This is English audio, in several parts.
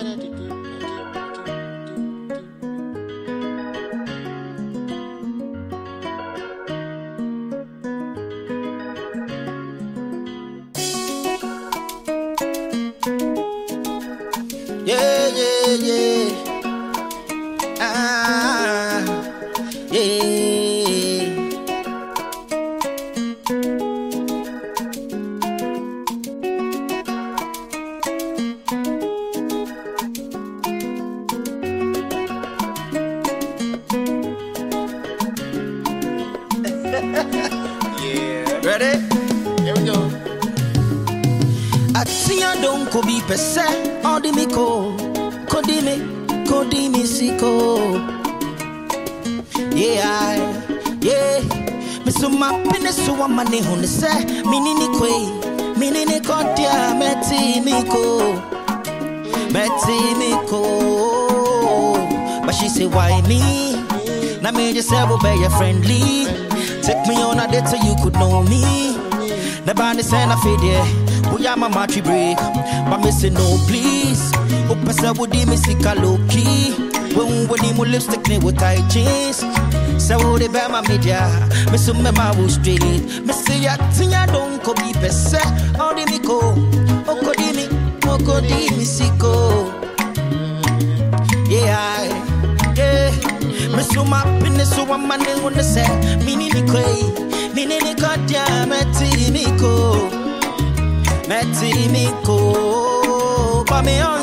Yeah, Atia don ko bi pese odi mi ko kodi mi kodi mi siko. Yeah yeah. Me so ma pine so wa mane ho ne se mini ni kwe mini ni kodia meti mi ko meti mi ko but she say why me na me just say your friendly. Take me on a date so you could know me. The band is I feel there. We are my matry break. But me say no, please. Open say would me see low key. When we need more lipstick, ne with tight jeans. Say would they bear my media. Me say me my will straight. Me say ya tinya don't ko be pese. All the me ko. Oko di me. Oko di me siko. Yeah, I, yeah. Me so my penis so I'm man the set. Me ni ni kwe. Me ni ni kodia meti mi ko. Meti mi ko. Ba me on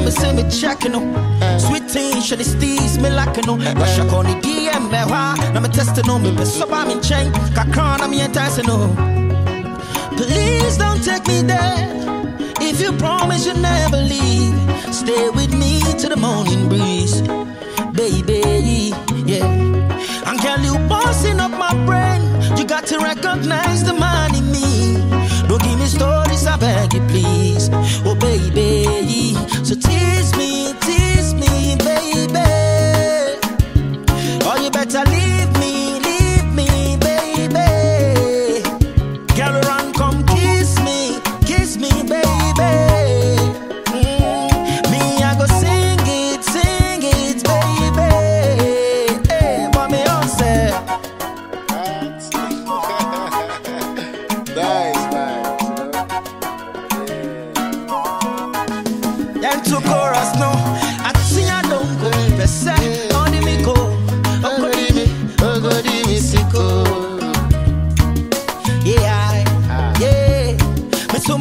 me say me check no. Sweet teen shady steez me like no. Rush on the DM me hwa na me test no me be so ba me chen. Kakra na me entice no. Please don't take me there. If you promise you'll never leave, stay with me till the morning breeze,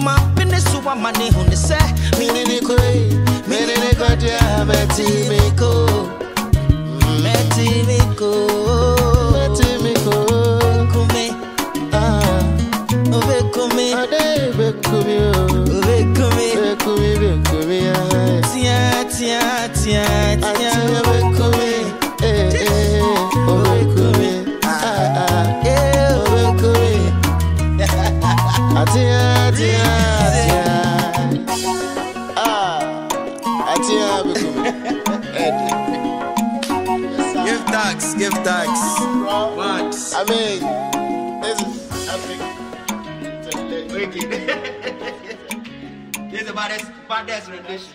ma pene so wa ma ne ho ne sɛ mene ne koe mene ne kɔdeɛ mɛti me ko mɛti me ko Give thanks, give thanks. Once. I mean, this is epic. Wicked. this is the baddest, baddest rendition.